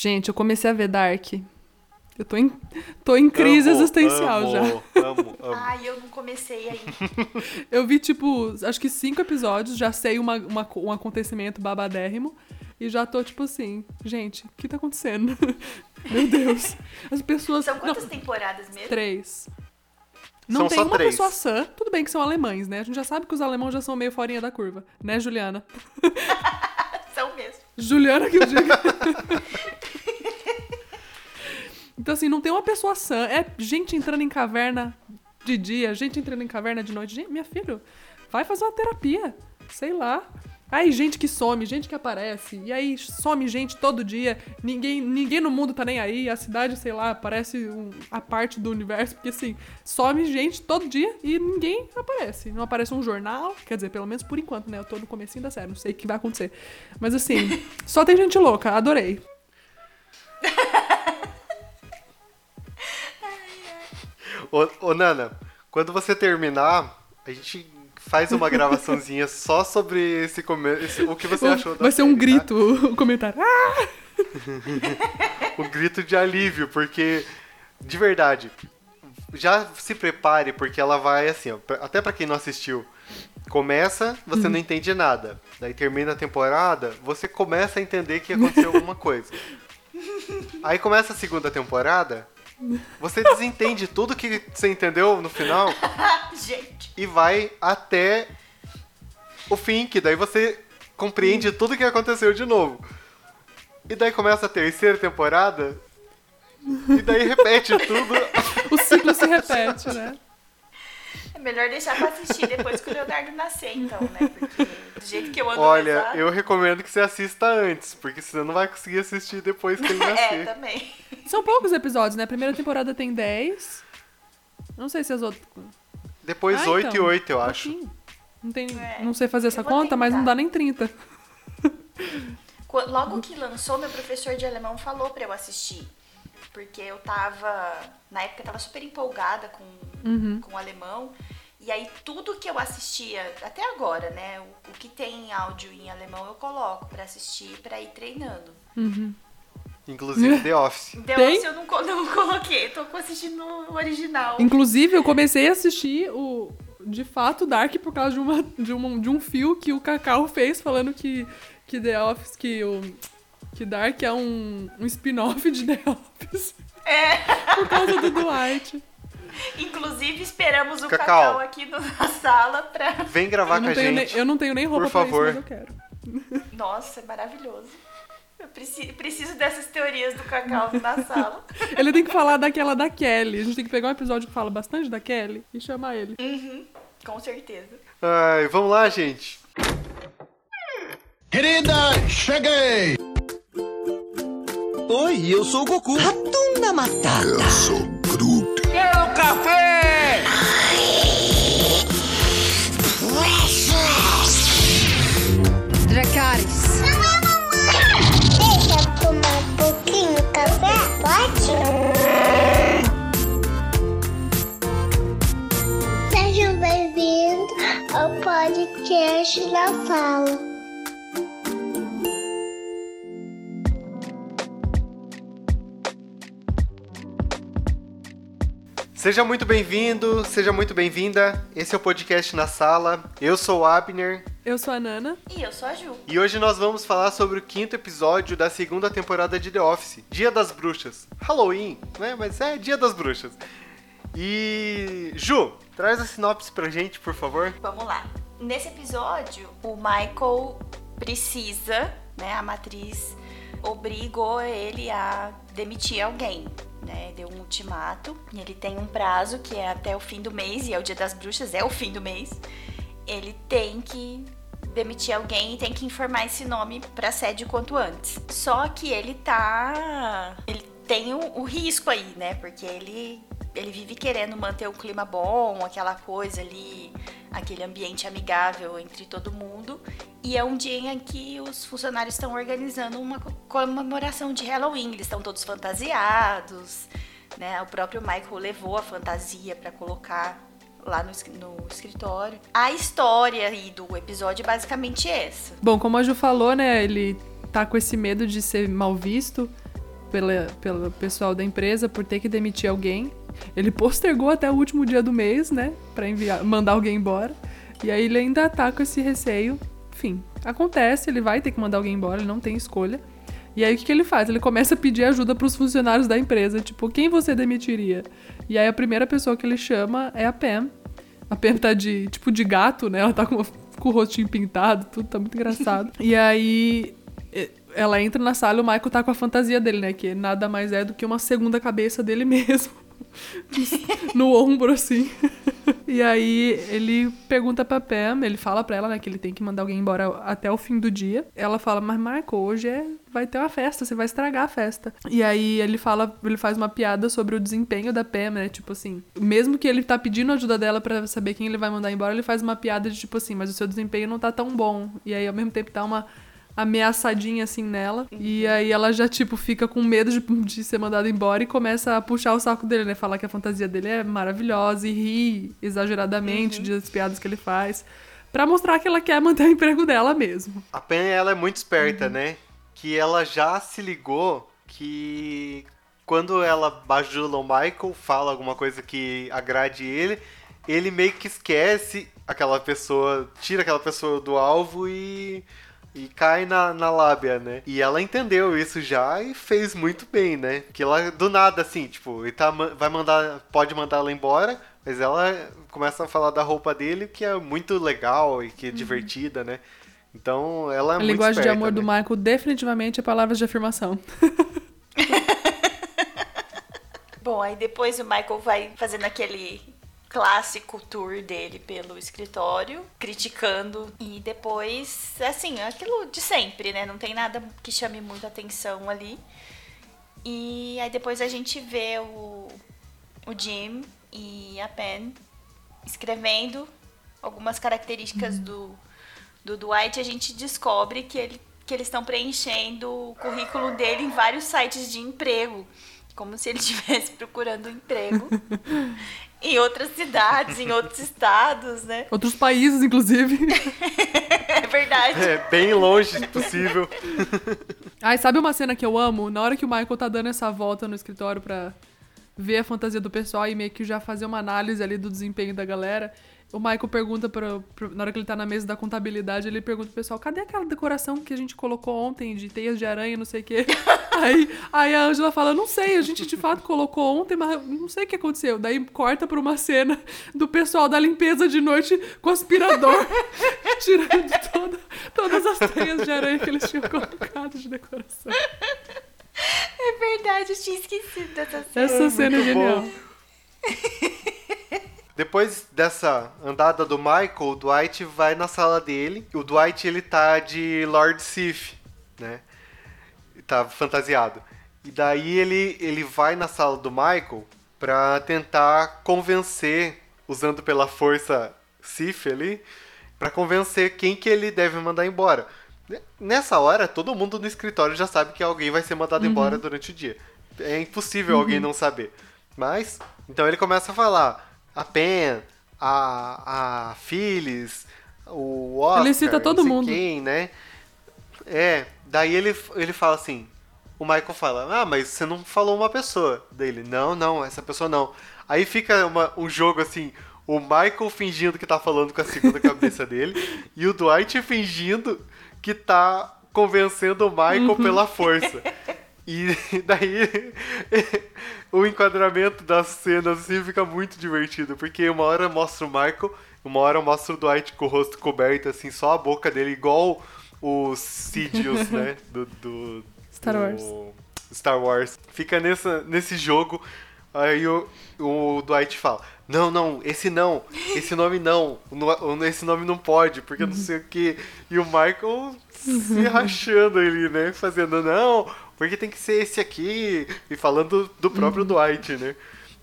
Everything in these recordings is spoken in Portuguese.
Gente, eu comecei a ver Dark. Eu tô em, tô em crise Amo, existencial amo, já. Amo, amo. Ai, eu não comecei ainda. Eu vi, tipo, acho que cinco episódios, já sei uma, uma- um acontecimento babadérrimo. E já tô, tipo assim, gente, o que tá acontecendo? Meu Deus. As pessoas. São não, quantas temporadas mesmo? três. Não São tem só uma três. pessoa sã. Tudo bem que são alemães, né? A gente já sabe que os alemães já são meio forinha da curva. Né, Juliana? São mesmo. Juliana que eu diga. Então, assim, não tem uma pessoa sã. É gente entrando em caverna de dia, gente entrando em caverna de noite. Gente, minha filha, vai fazer uma terapia. Sei lá. Aí, gente que some, gente que aparece. E aí, some gente todo dia. Ninguém, ninguém no mundo tá nem aí. A cidade, sei lá, parece um- a parte do universo. Porque, assim, some gente todo dia e ninguém aparece. Não aparece um jornal. Quer dizer, pelo menos por enquanto, né? Eu tô no comecinho da série. Não sei o que vai acontecer. Mas, assim, só tem gente louca. Adorei. Ô, ô, Nana, quando você terminar, a gente faz uma gravaçãozinha só sobre esse começo, o que você achou da vai ser um série, tá? grito, o comentário. Ah! O grito de alívio, porque de verdade, já se prepare porque ela vai assim, ó, até pra quem não assistiu, começa, você Uhum. não entende nada. Daí termina a temporada, você começa a entender que aconteceu alguma coisa. Aí começa a segunda temporada, você desentende tudo que você entendeu no final Gente. e vai até o fim, que daí você compreende tudo que aconteceu de novo. E daí começa a terceira temporada, e daí repete tudo. O ciclo se repete, né? É melhor deixar pra assistir depois que o Leonardo nascer, então, né? Porque do jeito que eu ando Olha, eu recomendo que você assista antes, porque você não vai conseguir assistir depois que ele É, nascer. também. São poucos episódios, né? A primeira temporada tem 10. Não sei se as outras. Depois Ah, 8 e então, 8, eu acho. pouquinho. Não, tem, É, não sei fazer essa conta, mas não dá nem 30. Qu- Logo que lançou, meu professor de alemão falou pra eu assistir. Porque eu tava. Na época eu tava super empolgada com, Uhum. com o alemão. E aí tudo que eu assistia, até agora, né? O, o que tem áudio em alemão eu coloco pra assistir pra ir treinando. Inclusive The Office. The Tem? Office eu não, não coloquei, tô assistindo o original. Inclusive, eu comecei a assistir o. De fato, Dark por causa de, uma, de, uma, de um fio que o Cacau fez falando que, que The Office, que o. Que Dark é um, um spin-off de The Office. É. Por causa do Dwight. Inclusive, esperamos o Cacau. Cacau, aqui na sala pra. Vem gravar com não, a tenho nem, gente. eu não tenho nem roupa Por pra favor. isso, mas eu quero. Nossa, é maravilhoso. Eu preciso, preciso dessas teorias do Cacau na sala. Ele tem que falar daquela da Kelly. A gente tem que pegar um episódio que fala bastante da Kelly e chamar ele. Com certeza. Ai, vamos lá, gente. Querida, cheguei! Oi, eu sou o Goku. Ratunda Matata. Eu sou Groot. Quero café! Dracarys. Deixa eu tomar um pouquinho de café? Pode? Sejam bem-vindos ao podcast da Fala. Seja muito bem-vindo, seja muito bem-vinda. Esse é o podcast na sala. Eu sou o Abner Eu sou a Nana. E eu sou a Ju. e hoje nós vamos falar sobre o quinto episódio da segunda temporada de The Office, Dia das Bruxas. Halloween, né? Mas é Dia das Bruxas. E Ju, traz a sinopse pra gente, por favor. Vamos lá. Nesse episódio, o Michael precisa, né? A matriz obrigou ele a demitir alguém. Né, deu um ultimato e ele tem um prazo que é até o fim do mês, e é o dia das bruxas, é o fim do mês. Ele tem que demitir alguém e tem que informar esse nome pra sede o quanto antes. Só que ele tá. Ele tem o, o risco aí, né? Porque ele, ele vive querendo manter o clima bom, aquela coisa ali, aquele ambiente amigável entre todo mundo. E é um dia em que os funcionários estão organizando uma co- comemoração de Halloween. Eles estão todos fantasiados, né? O próprio Michael levou a fantasia pra colocar lá no, no escritório. A história aí do episódio é basicamente essa. Bom, como a Ju falou, né? Ele tá com esse medo de ser mal visto. pela, pelo pessoal da empresa por ter que demitir alguém. Ele postergou até o último dia do mês, né? Pra enviar, mandar alguém embora. E aí ele ainda tá com esse receio. Enfim, acontece, ele vai ter que mandar alguém embora, ele não tem escolha. E aí o que, que ele faz? Ele começa a pedir ajuda pros funcionários da empresa, tipo, quem você demitiria? E aí a primeira pessoa que ele chama é a Pam. A Pam tá de, tipo, de gato, né? Ela tá com, com o rostinho pintado, tudo tá muito engraçado. e aí ela entra na sala e o Michael tá com a fantasia dele, né? Que nada mais é do que uma segunda cabeça dele mesmo. no ombro, assim. E aí ele pergunta pra Pam, ele fala pra ela, né, que ele tem que mandar alguém embora até o fim do dia. Ela fala, mas Michael, hoje é... vai ter uma festa, você vai estragar a festa. E aí ele fala, ele faz uma piada sobre o desempenho da Pam, né, tipo assim, mesmo que ele tá pedindo ajuda dela pra saber quem ele vai mandar embora, ele faz uma piada de tipo assim, mas o seu desempenho não tá tão bom. E aí ao mesmo tempo dá uma ameaçadinha assim nela. E aí ela já, tipo, fica com medo de, de ser mandada embora e começa a puxar o saco dele, né? Falar que a fantasia dele é maravilhosa e ri exageradamente das piadas que ele faz. Pra mostrar que ela quer manter o emprego dela mesmo. A Pen, ela é muito esperta, Uhum. né? Que ela já se ligou que quando ela bajula o Michael, fala alguma coisa que agrade ele, ele meio que esquece aquela pessoa, tira aquela pessoa do alvo e, e cai na, na lábia, né? E ela entendeu isso já e fez muito bem, né? Que ela, do nada, assim, tipo, ele tá, vai mandar, pode mandar ela embora, mas ela começa a falar da roupa dele, que é muito legal e que é divertida, né? Então, ela é a muito linguagem de esperta, amor do né? Michael definitivamente é palavras de afirmação. Bom, aí depois o Michael vai fazendo aquele clássico tour dele pelo escritório, criticando e depois, assim, aquilo de sempre, né? Não tem nada que chame muita atenção ali. E aí depois a gente vê o, o Jim e a Pen escrevendo algumas características do, do Dwight e a gente descobre que, ele, que eles estão preenchendo o currículo dele em vários sites de emprego. Como se ele estivesse procurando um emprego em outras cidades, em outros estados, né? Outros países, inclusive. É verdade. É, bem longe, se possível. Ai, sabe uma cena que eu amo? Na hora que o Michael tá dando essa volta no escritório pra ver a fantasia do pessoal e meio que já fazer uma análise ali do desempenho da galera, o Michael pergunta pra, pra- na hora que ele tá na mesa da contabilidade, ele pergunta pro pessoal, cadê aquela decoração que a gente colocou ontem de teias de aranha, não sei o quê? aí, aí a Angela fala, não sei, a gente de fato colocou ontem, mas não sei o que aconteceu. Daí corta pra uma cena do pessoal da limpeza de noite com aspirador, tirando toda- todas as teias de aranha que eles tinham colocado de decoração. É verdade, eu tinha esquecido dessa cena. Essa cena é muito genial. Depois dessa andada do Michael, o Dwight vai na sala dele. O Dwight, ele tá de Lord Sif, né? Tá fantasiado. E daí ele, ele vai na sala do Michael pra tentar convencer, usando pela força Sif ali, pra convencer quem que ele deve mandar embora. Nessa hora, todo mundo no escritório já sabe que alguém vai ser mandado embora durante o dia. É impossível alguém não saber. Mas, então ele começa a falar a Pen, a, a Phyllis, o Oscar, Ele cita todo mundo. quem, né? É, daí ele, ele fala assim, o Michael fala, ah, mas você não falou uma pessoa dele. Não, não, essa pessoa não. Aí fica uma- um jogo assim, o Michael fingindo que tá falando com a segunda cabeça dele e o Dwight fingindo que tá convencendo o Michael pela força. E daí o enquadramento das cenas assim fica muito divertido, porque uma hora mostra o Michael, uma hora mostra o Dwight com o rosto coberto, assim, só a boca dele, igual o Sidious, né? Do, do- Star do Wars. Star Wars. Fica nessa, nesse jogo, aí o, o Dwight fala: Não, não, esse não, esse nome não, esse nome não pode, porque não sei o que. E o Michael se rachando ali, né? Fazendo, não, porque tem que ser esse aqui, e falando do próprio Dwight, né?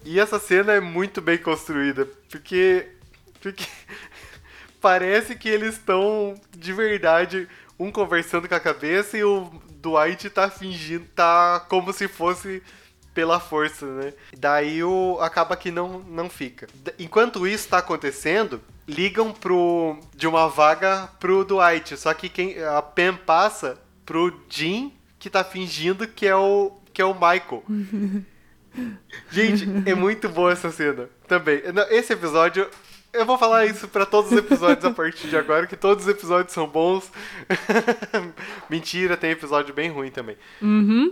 E essa cena é muito bem construída, porque. Porque parece que eles estão de verdade um conversando com a cabeça e o Dwight tá fingindo, tá como se fosse pela força, né? Daí o acaba que não não fica. Enquanto isso tá acontecendo, ligam pro de uma vaga pro Dwight, só que quem a Pen passa pro Jim que tá fingindo que é o que é o Michael. Gente, é muito boa essa cena. Também. Esse episódio. Eu vou falar isso pra todos os episódios a partir de agora, que todos os episódios são bons. Mentira, tem episódio bem ruim também.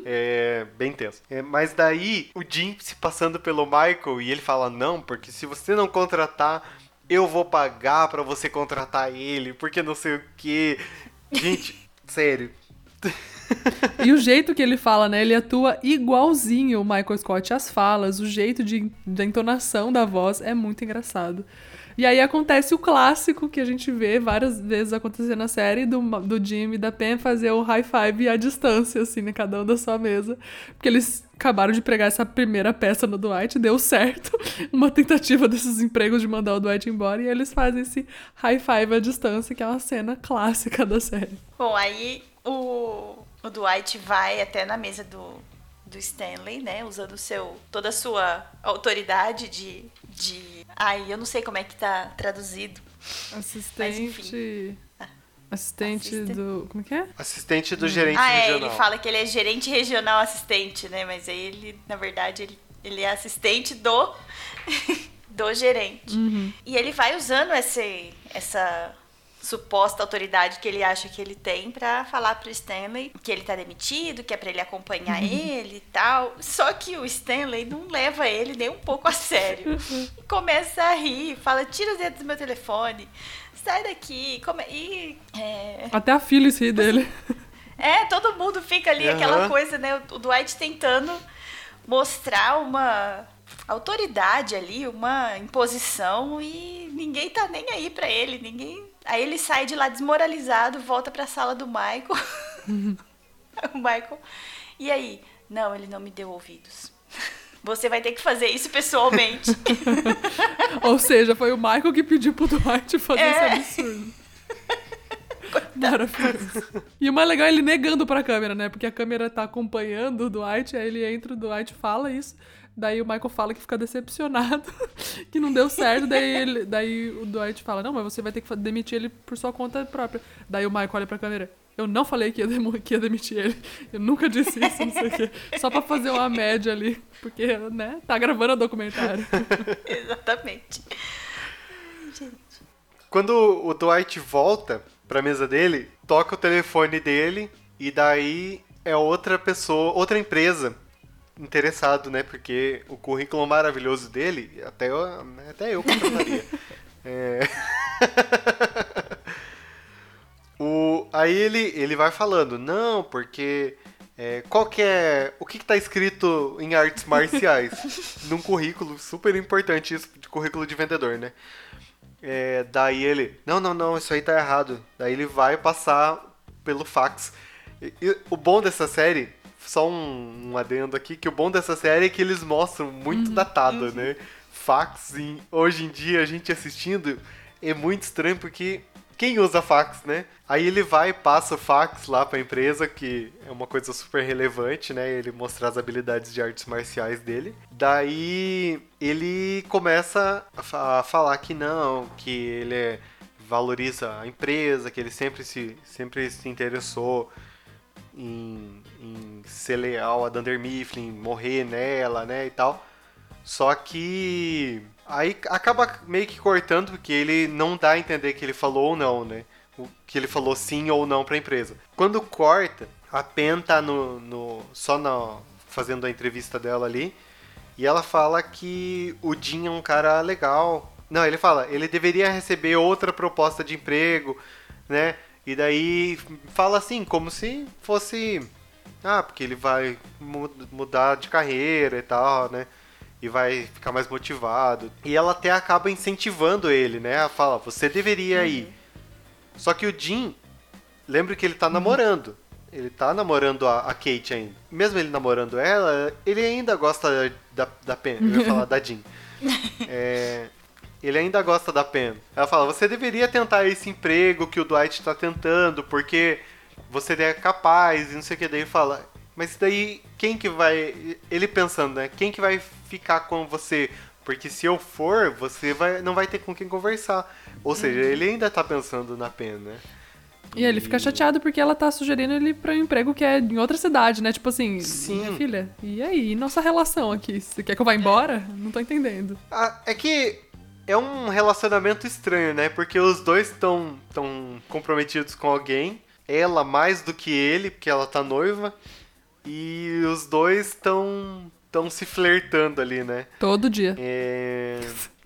É bem tenso. É, mas daí, o Jim se passando pelo Michael e ele fala: Não, porque se você não contratar, eu vou pagar pra você contratar ele, porque não sei o que. Gente, sério. E o jeito que ele fala, né? Ele atua igualzinho o Michael Scott as falas, o jeito de, da entonação da voz é muito engraçado. E aí acontece o clássico que a gente vê várias vezes acontecer na série do, do Jim e da Pen fazer o high five à distância, assim, né? Cada um da sua mesa. Porque eles acabaram de pregar essa primeira peça no Dwight, deu certo. Uma tentativa desses empregos de mandar o Dwight embora e eles fazem esse high five à distância, que é uma cena clássica da série. Bom, aí o, o Dwight vai até na mesa do, do Stanley, né? Usando seu, toda a sua autoridade de, de. Ai, eu não sei como é que tá traduzido. Assistente. Assistente Assistente. do. Como é que é? Assistente do gerente ah, é, regional. ele fala que ele é gerente regional assistente, né? Mas aí ele, na verdade, ele, ele é assistente do, do gerente. E ele vai usando esse, essa suposta autoridade que ele acha que ele tem pra falar pro Stanley que ele tá demitido, que é pra ele acompanhar ele e tal. Só que o Stanley não leva ele nem um pouco a sério. E começa a rir, fala: tira os dedos do meu telefone, sai daqui. Come... E. é, Até a Phyllis ri dele. é, todo mundo fica ali, Aham. aquela coisa, né? O Dwight tentando mostrar uma autoridade ali, uma imposição e ninguém tá nem aí pra ele, ninguém. Aí ele sai de lá desmoralizado, volta pra sala do Michael. o Michael. E aí? Não, ele não me deu ouvidos. Você vai ter que fazer isso pessoalmente. Ou seja, foi o Michael que pediu pro Dwight fazer É. esse absurdo. Maravilhoso. E o mais legal é ele negando pra câmera, né? Porque a câmera tá acompanhando o Dwight, aí ele entra, o Dwight fala isso. Daí o Michael fala que fica decepcionado, que não deu certo. Daí, ele- daí o Dwight fala: Não, mas você vai ter que demitir ele por sua conta própria. Daí o Michael olha pra câmera: Eu não falei que ia, que ia demitir ele. Eu nunca disse isso, não sei o quê. Só pra fazer uma média ali. Porque, né? Tá gravando o documentário. Exatamente. Quando o Dwight volta pra mesa dele, toca o telefone dele e daí é outra pessoa, outra empresa interessado, né? Porque o currículo maravilhoso dele, até eu, até eu contrataria. É. o, aí ele, ele vai falando, não, porque é, qual que é. O que, que tá escrito em artes marciais? Num currículo super importante, isso de currículo de vendedor, né? É, daí ele, não, não, não, isso aí tá errado. Daí ele vai passar pelo fax. E- e o bom dessa série, só um, um adendo aqui, que o bom dessa série é que eles mostram muito datado, né? Fax, em- hoje em dia, a gente assistindo, é muito estranho porque quem usa fax, né? Aí ele vai e passa o fax lá pra empresa, que é uma coisa super relevante, né? Ele mostrar as habilidades de artes marciais dele. Daí ele começa a falar que não, que ele é- valoriza a empresa, que ele sempre se, sempre se interessou em, em ser leal a Dunder Mifflin, morrer nela, né, e tal. Só que aí acaba meio que cortando porque ele não dá a entender que ele falou ou não, né? O que ele falou sim ou não pra empresa. Quando corta, a Pen tá no, no só na, fazendo a entrevista dela ali e ela fala que o Jim é um cara legal. Não, ele fala, ele deveria receber outra proposta de emprego, né? E daí fala assim, como se fosse. Ah, porque ele vai mu- mudar de carreira e tal, né? E vai ficar mais motivado. E ela até acaba incentivando ele, né? Ela fala, você deveria ir. Só que o Jim, lembra que ele tá namorando. Ele tá namorando a, a Kate ainda. Mesmo ele namorando ela, ele ainda gosta da, da Pen. Eu ia falar da Jean. É, ele ainda gosta da Pen. Ela fala, você deveria tentar esse emprego que o Dwight tá tentando, porque você é capaz e não sei o que. Daí fala, mas daí quem que vai... Ele pensando, né? Quem que vai ficar com você? Porque se eu for, você vai, não vai ter com quem conversar. Ou seja, ele ainda tá pensando na Pen, né? E ele fica chateado porque ela tá sugerindo ele pra um emprego que é em outra cidade, né? Tipo assim, Sim. minha filha, e aí? E nossa relação aqui? Você quer que eu vá embora? Não tô entendendo. Ah, é que é um relacionamento estranho, né? Porque os dois estão tão comprometidos com alguém. Ela mais do que ele, porque ela tá noiva. E os dois estão tão se flertando ali, né? Todo dia. É,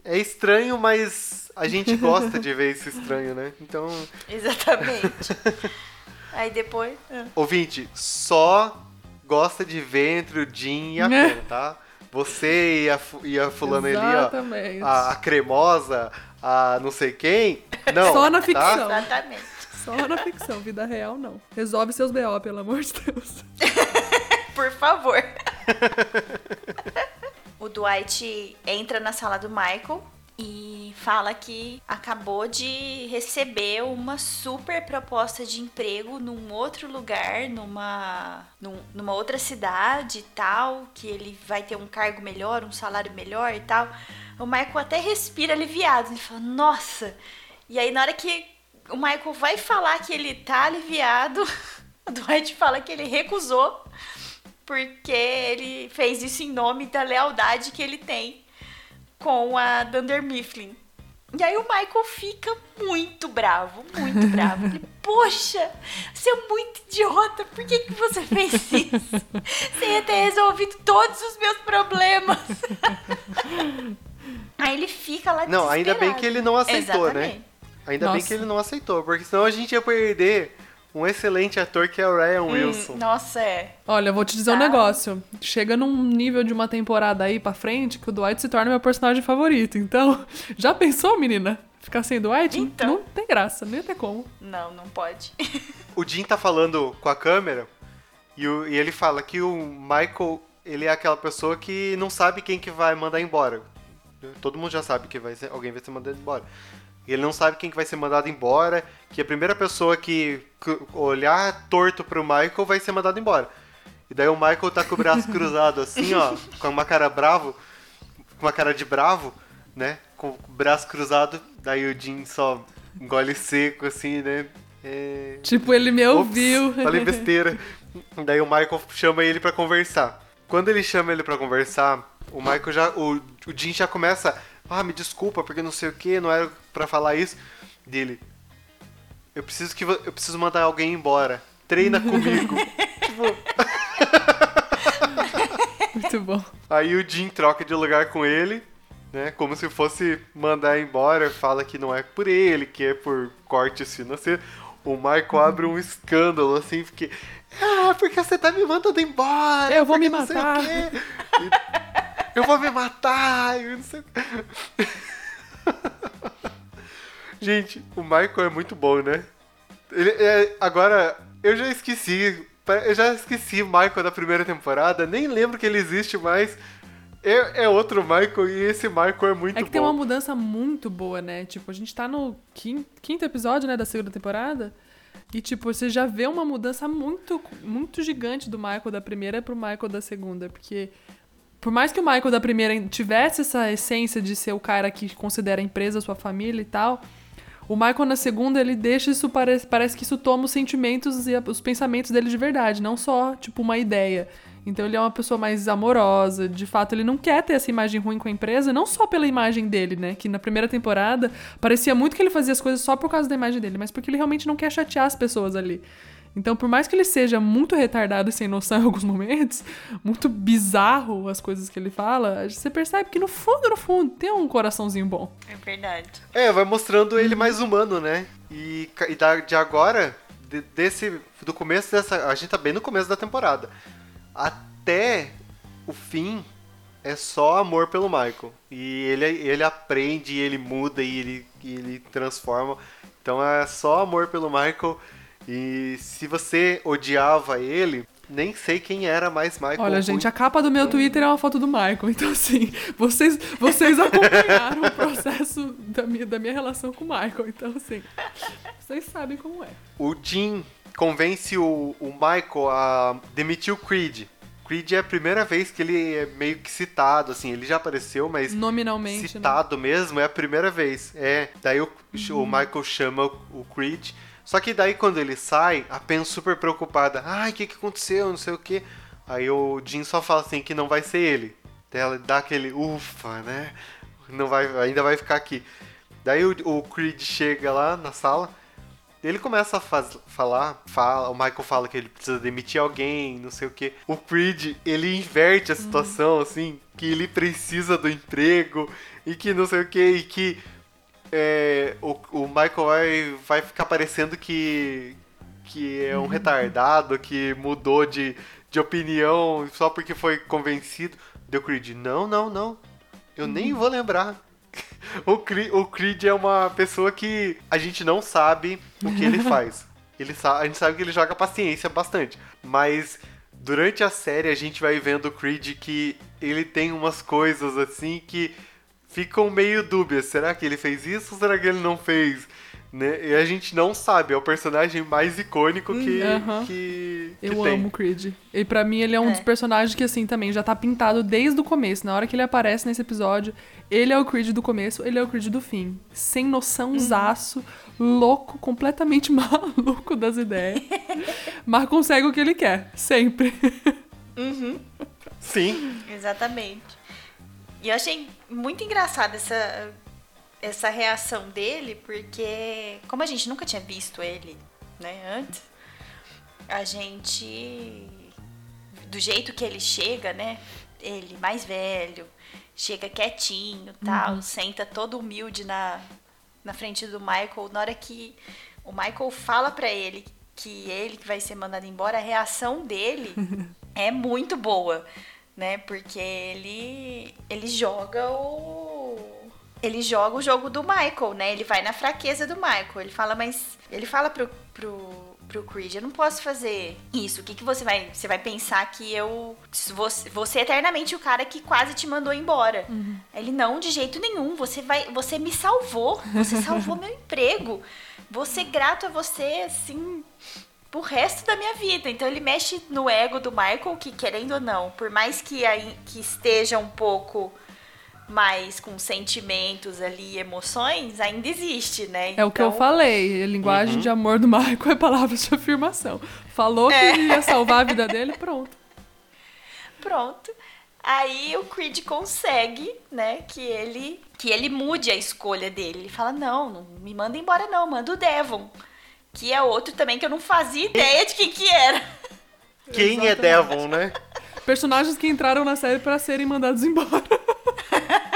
é estranho, mas a gente gosta de ver isso estranho, né? Então, Exatamente. Aí depois. ah. ouvinte, só gosta de ver entre o Jim e a Né? Pen, tá? Você e a, e a fulana ali, ó. Exatamente. A, a cremosa, a não sei quem. Não. Só na tá? ficção. Exatamente. Só na ficção, vida real não. Resolve seus BO, pelo amor de Deus. Por favor. o Dwight entra na sala do Michael e fala que acabou de receber uma super proposta de emprego num outro lugar, numa, num- numa outra cidade e tal, que ele vai ter um cargo melhor, um salário melhor e tal. O Michael até respira aliviado. Ele fala, nossa! E aí, na hora que o Michael vai falar que ele tá aliviado, o Dwight fala que ele recusou porque ele fez isso em nome da lealdade que ele tem com a Dunder Mifflin. E aí o Michael fica muito bravo, muito bravo. Ele, poxa, você é muito idiota, por que, que você fez isso? Você ia ter resolvido todos os meus problemas. aí ele fica lá Não, ainda bem que ele não aceitou, né? Ainda bem Nossa. que ele não aceitou, porque senão a gente ia perder um excelente ator que é o Ryan Wilson. Hum, nossa, é. Olha, eu vou te dizer um Tá. negócio. Chega num nível de uma temporada aí pra frente que o Dwight se torna meu personagem favorito. Então, já pensou, menina? Ficar sem Dwight? Então. Não tem graça, nem tem como. Não, não pode. O Jim tá falando com a câmera e, o- e ele fala que o Michael, ele é aquela pessoa que não sabe quem que vai mandar embora. Todo mundo já sabe que vai ser, alguém vai ser mandado embora. E ele não sabe quem que vai ser mandado embora, que a primeira pessoa que olhar torto pro Michael vai ser mandado embora. E daí o Michael tá com o braço cruzado assim, ó, com uma cara bravo, com uma cara de bravo, né? Com o braço cruzado, daí o Jim só engole seco assim, né? É... Tipo, ele me Ops, ouviu. falei besteira. Daí o Michael chama ele pra conversar. Quando ele chama ele pra conversar, o Michael já. O, o Jim já começa. Ah, me desculpa, porque não sei o que, não era pra falar isso. Dele. Eu preciso que eu preciso mandar alguém embora. Treina comigo. tipo, Muito bom. aí o Jim troca de lugar com ele, né? Como se fosse mandar embora, fala que não é por ele, que é por cortes financeiros. O Michael abre um escândalo assim, porque. Ah, porque você tá me mandando embora. Eu vou me não sei o matar." quê." E- Eu vou me matar. eu não sei. Gente, o Michael é muito bom, né? Ele é, agora, eu já esqueci. Eu já esqueci o Michael da primeira temporada, nem lembro que ele existe mais. É, é outro Michael e esse Michael é muito É que bom. tem uma mudança muito boa, né? Tipo, a gente tá no quin- quinto episódio, né, da segunda temporada. E, tipo, você já vê uma mudança muito, muito gigante do Michael da primeira pro Michael da segunda. Porque, por mais que o Michael da primeira tivesse essa essência de ser o cara que considera a empresa sua família e tal, o Michael na segunda, ele deixa isso, parece, parece que isso toma os sentimentos e os pensamentos dele de verdade, não só, tipo, uma ideia. Então ele é uma pessoa mais amorosa, de fato ele não quer ter essa imagem ruim com a empresa, não só pela imagem dele, né, que na primeira temporada parecia muito que ele fazia as coisas só por causa da imagem dele, mas porque ele realmente não quer chatear as pessoas ali. Então, por mais que ele seja muito retardado e sem noção em alguns momentos, muito bizarro as coisas que ele fala, você percebe que no fundo, no fundo, tem um coraçãozinho bom. É verdade. É, vai mostrando ele mais humano, né? E, e da- de agora, de- desse, do começo dessa. A gente tá bem no começo da temporada. Até o fim é só amor pelo Michael. E ele, ele aprende, e ele muda e ele, e ele transforma. Então é só amor pelo Michael. E se você odiava ele, nem sei quem era mais Michael. Olha, gente, a capa do meu Twitter é uma foto do Michael. Então, assim, vocês, vocês acompanharam o processo da minha, da minha relação com o Michael. Então, assim, vocês sabem como é. O Jim convence o, o Michael a demitir o Creed. Creed é a primeira vez que ele é meio que citado, assim, ele já apareceu, mas Nominalmente, né? citado mesmo é a primeira vez. É, daí o, o Michael chama o Creed, Só que daí quando ele sai, a Pen super preocupada. Ai, o que, que aconteceu? Não sei o que. Aí o Jim só fala assim que não vai ser ele. Daí ela dá aquele ufa, né? Não vai, ainda vai ficar aqui. Daí o, o Creed chega lá na sala. Ele começa a faz- falar, fala, o Michael fala que ele precisa demitir alguém, não sei o que. O Creed, ele inverte a situação, assim, que ele precisa do emprego e que não sei o que, e que é, o, o Michael vai, vai ficar parecendo que, que é um retardado, que mudou de, de opinião só porque foi convencido. Deu Creed, não, não, não. Eu nem vou lembrar. O Creed, o Creed é uma pessoa que a gente não sabe o que ele faz. Ele a gente sabe que ele joga paciência bastante. Mas durante a série a gente vai vendo o Creed que ele tem umas coisas assim que ficam meio dúbias. Será que ele fez isso ou será que ele não fez? Né? E a gente não sabe. É o personagem mais icônico que, Aham. que, que Eu tem. amo o Creed. E pra mim ele é um É. dos personagens que, assim, também já tá pintado desde o começo. Na hora que ele aparece nesse episódio, ele é o Creed do começo, ele é o Creed do fim. Sem noção, zaço, louco, completamente maluco das ideias. Mas consegue o que ele quer, sempre. Sim. Exatamente. E eu achei muito engraçada essa, essa reação dele, porque como a gente nunca tinha visto ele, né, antes, a gente do jeito que ele chega, né, ele mais velho, chega quietinho, tal, senta todo humilde na na frente do Michael, na hora que o Michael fala pra ele que ele que vai ser mandado embora, a reação dele é muito boa, né? Porque ele ele joga o ele joga o jogo do Michael, né? Ele vai na fraqueza do Michael. Ele fala, mas ele fala pro pro pro Creed, eu não posso fazer isso. O que que você vai você vai pensar que eu você, você é eternamente o cara que quase te mandou embora. Ele não, de jeito nenhum. Você vai você me salvou. Você salvou meu emprego. Vou ser grato a você assim pro resto da minha vida. Então ele mexe no ego do Michael, que querendo ou não, por mais que, aí, que esteja um pouco mais com sentimentos ali, emoções, ainda existe, né? É o que eu Então, falei. A linguagem de amor do Michael é palavras de afirmação. Falou que ia salvar a vida dele, pronto. Pronto. Aí o Creed consegue, né, que ele que ele mude a escolha dele. Ele fala: "Não, não me manda embora não, manda o Devon". Que é outro também que eu não fazia ideia de quem que era. Quem é. Devon, né? Personagens que entraram na série pra serem mandados embora.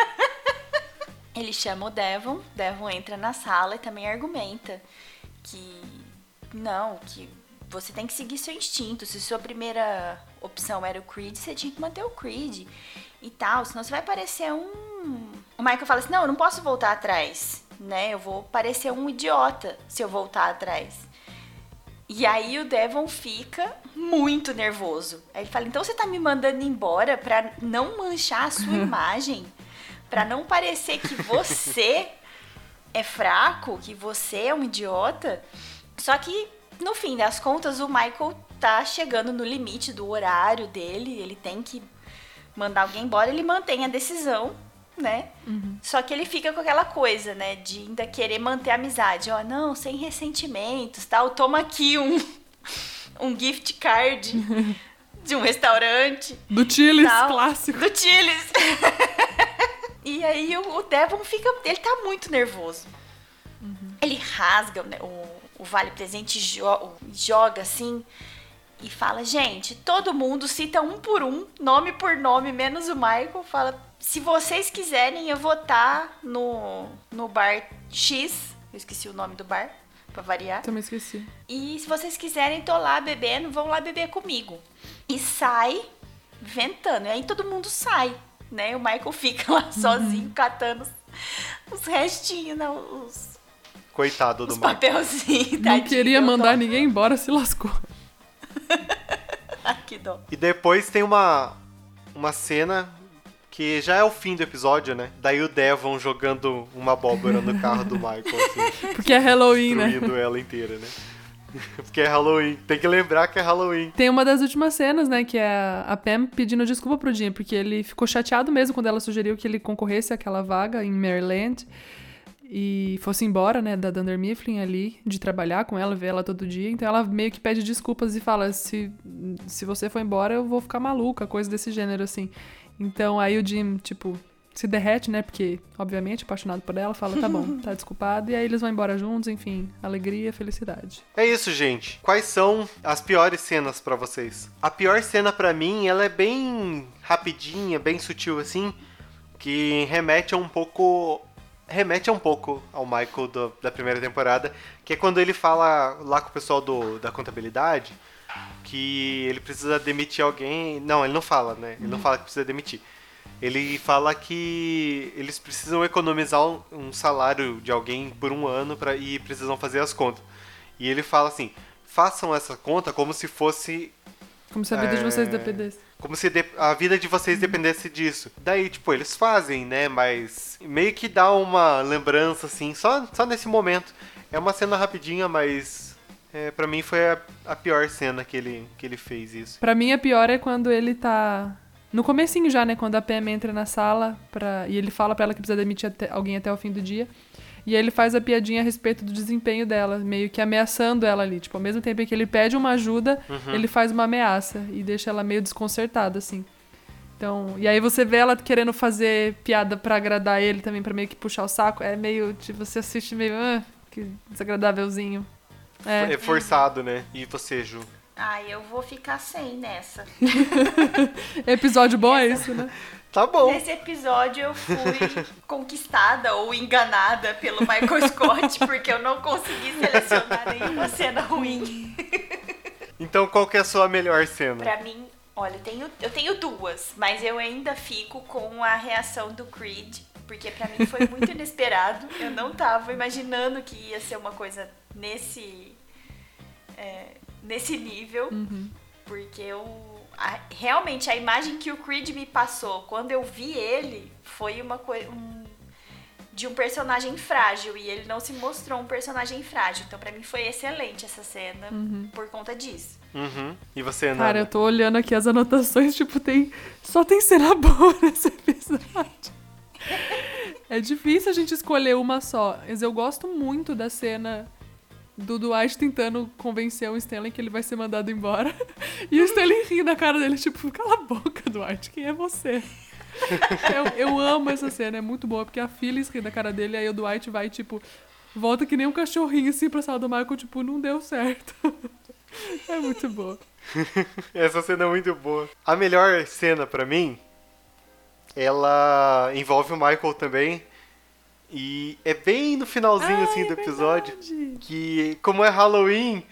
Ele chama o Devon, Devon entra na sala e também argumenta que não, que você tem que seguir seu instinto. Se sua primeira opção era o Creed, você tinha que manter o Creed e tal, senão você vai parecer um. O Michael fala assim: não, eu não posso voltar atrás, né? Eu vou parecer um idiota se eu voltar atrás. E aí o Devon fica muito nervoso. Aí ele fala: então você tá me mandando embora pra não manchar a sua imagem? Pra não parecer que você é fraco, que você é um idiota? Só que, no fim das contas, o Michael tá chegando no limite do horário dele, ele tem que mandar alguém embora, ele mantém a decisão, né? Só que ele fica com aquela coisa, né, de ainda querer manter a amizade. Ó, não, sem ressentimentos, tal. Toma aqui um, um gift card de um restaurante. Do Chiles, tal, clássico. Do Chiles. e aí o, o Devon fica. Ele tá muito nervoso. Ele rasga o, o vale presente, jo- joga assim e fala: gente, todo mundo cita um por um, nome por nome, menos o Michael. Fala: se vocês quiserem, eu vou estar no, no bar X. Eu esqueci o nome do bar, pra variar. Também esqueci. E se vocês quiserem, tô lá bebendo, vão lá beber comigo. E sai ventando. E aí todo mundo sai, né? O Michael fica lá sozinho, catando os, os restinhos, não, os, Coitado do os Michael. papelzinhos. Não tadinho, queria mandar dó. ninguém embora, se lascou. Ah, que dó. E depois tem uma, uma cena que já é o fim do episódio, né? Daí o Devon jogando uma abóbora no carro do Michael, assim, Porque é Halloween, né? ela inteira, né? Porque é Halloween. Tem que lembrar que é Halloween. Tem uma das últimas cenas, né, que é a Pam pedindo desculpa pro Jim, porque ele ficou chateado mesmo quando ela sugeriu que ele concorresse àquela vaga em Maryland. e fosse embora, né, da Dunder Mifflin ali, de trabalhar com ela, ver ela todo dia. Então ela meio que pede desculpas e fala: se, se você for embora, eu vou ficar maluca, coisa desse gênero, assim. Então aí o Jim, tipo, se derrete, né, porque, obviamente, apaixonado por ela, fala: tá bom, tá desculpado. E aí eles vão embora juntos, enfim, alegria, felicidade. É isso, gente. Quais são as piores cenas pra vocês? A pior cena pra mim, ela é bem rapidinha, bem sutil assim, que remete a um pouco remete a um pouco ao Michael do- da primeira temporada, que é quando ele fala lá com o pessoal do, da contabilidade que ele precisa demitir alguém. Não, ele não fala, né? Ele não fala que precisa demitir. Ele fala que eles precisam economizar um, salário de alguém por um ano pra, e precisam fazer as contas. E ele fala assim: façam essa conta como se fosse Como se a vida de vocês É. dependesse. como se de- a vida de vocês dependesse disso. Daí, tipo, eles fazem, né? Mas meio que dá uma lembrança, assim, só, só nesse momento. É uma cena rapidinha, mas é, para mim foi a, a pior cena que ele, que ele fez isso. Pra mim, a pior é quando ele tá. No comecinho já, né? Quando a PM entra na sala pra... e ele fala pra ela que precisa demitir até- alguém até o fim do dia. E aí ele faz a piadinha a respeito do desempenho dela, meio que ameaçando ela ali. Tipo, ao mesmo tempo em que ele pede uma ajuda, ele faz uma ameaça e deixa ela meio desconcertada, assim. Então, e aí você vê ela querendo fazer piada pra agradar ele também, pra meio que puxar o saco. É meio, tipo, você assiste meio, ah, que desagradávelzinho. É É. forçado, né? E você, Ju? Ai, eu vou ficar sem nessa. Episódio bom é isso, né? Tá bom. Nesse episódio eu fui conquistada ou enganada pelo Michael Scott, porque eu não consegui selecionar nenhuma cena ruim. Então qual que é a sua melhor cena? Pra mim, olha, eu tenho, eu tenho duas, mas eu ainda fico com a reação do Creed, porque pra mim foi muito inesperado. Eu não tava imaginando que ia ser uma coisa nesse é, nesse nível, porque eu a- realmente a imagem que o Creed me passou quando eu vi ele foi uma coisa de um personagem frágil e ele não se mostrou um personagem frágil. Então pra mim foi excelente essa cena por conta disso. Uhum. E você, Nana? Cara, eu tô olhando aqui as anotações, tipo, tem. Só tem cena boa nesse episódio. É difícil a gente escolher uma só. Mas eu gosto muito da cena do Dwight tentando convencer o Stanley que ele vai ser mandado embora. E o Stanley ri na cara dele, tipo, cala a boca, Dwight, quem é você? Eu, eu amo essa cena, é muito boa, porque a Phyllis ri da cara dele, aí o Dwight vai, tipo, volta que nem um cachorrinho assim pra sala do Michael, tipo, não deu certo. É muito boa. Essa cena é muito boa. A melhor cena pra mim, ela envolve o Michael também. E é bem no finalzinho Ai, assim do é episódio verdade. que como é Halloween,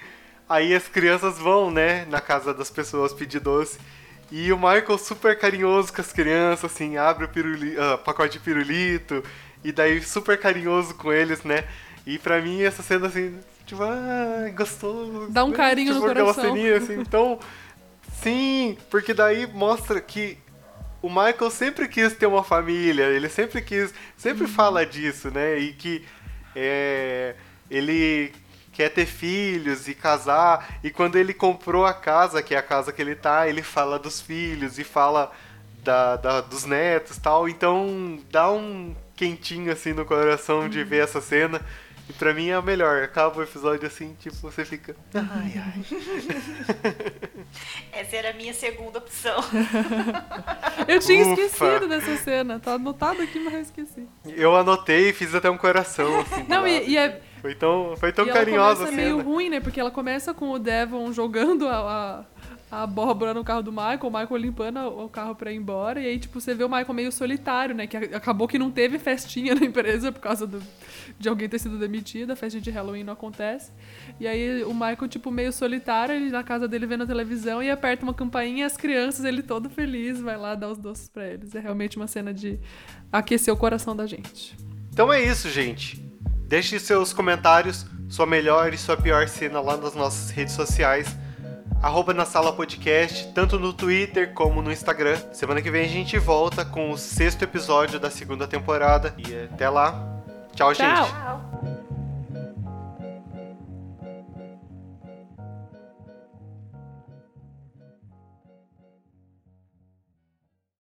aí as crianças vão, né, na casa das pessoas pedir doce. E o Michael super carinhoso com as crianças, assim, abre o piruli, ah, pacote de pirulito e daí super carinhoso com eles, né? E pra mim essa cena assim, tipo, ah, gostoso. Dá um né? carinho tipo, no coração. ceninha, assim, então, sim, porque daí mostra que o Michael sempre quis ter uma família, ele sempre quis, sempre fala disso, né? E que é, ele quer ter filhos e casar, e quando ele comprou a casa, que é a casa que ele tá, ele fala dos filhos e fala da, da- dos netos tal, então dá um quentinho assim no coração de ver essa cena. E pra mim é a melhor. Acaba o episódio assim, tipo, você fica. Ai, ai. Essa era a minha segunda opção. Eu tinha Ufa. esquecido dessa cena. Tá anotado aqui, mas eu esqueci. Eu anotei e fiz até um coração, assim. Não, e, e é. Foi tão, foi tão e ela carinhosa a começa cena. meio ruim, né? Porque ela começa com o Devon jogando a, a, a abóbora no carro do Michael, o Michael limpando o carro pra ir embora. E aí, tipo, você vê o Michael meio solitário, né? Que acabou que não teve festinha na empresa por causa do, de alguém ter sido demitido. A festinha de Halloween não acontece. E aí o Michael, tipo, meio solitário, ele na casa dele vendo a televisão e aperta uma campainha e as crianças, ele todo feliz, vai lá dar os doces pra eles. É realmente uma cena de aquecer o coração da gente. Então é isso, gente. Deixe seus comentários, sua melhor e sua pior cena lá nas nossas redes sociais. Arroba na sala podcast, tanto no Twitter como no Instagram. Semana que vem a gente volta com o sexto episódio da segunda temporada. E até lá. Tchau, Tchau. gente. Tchau.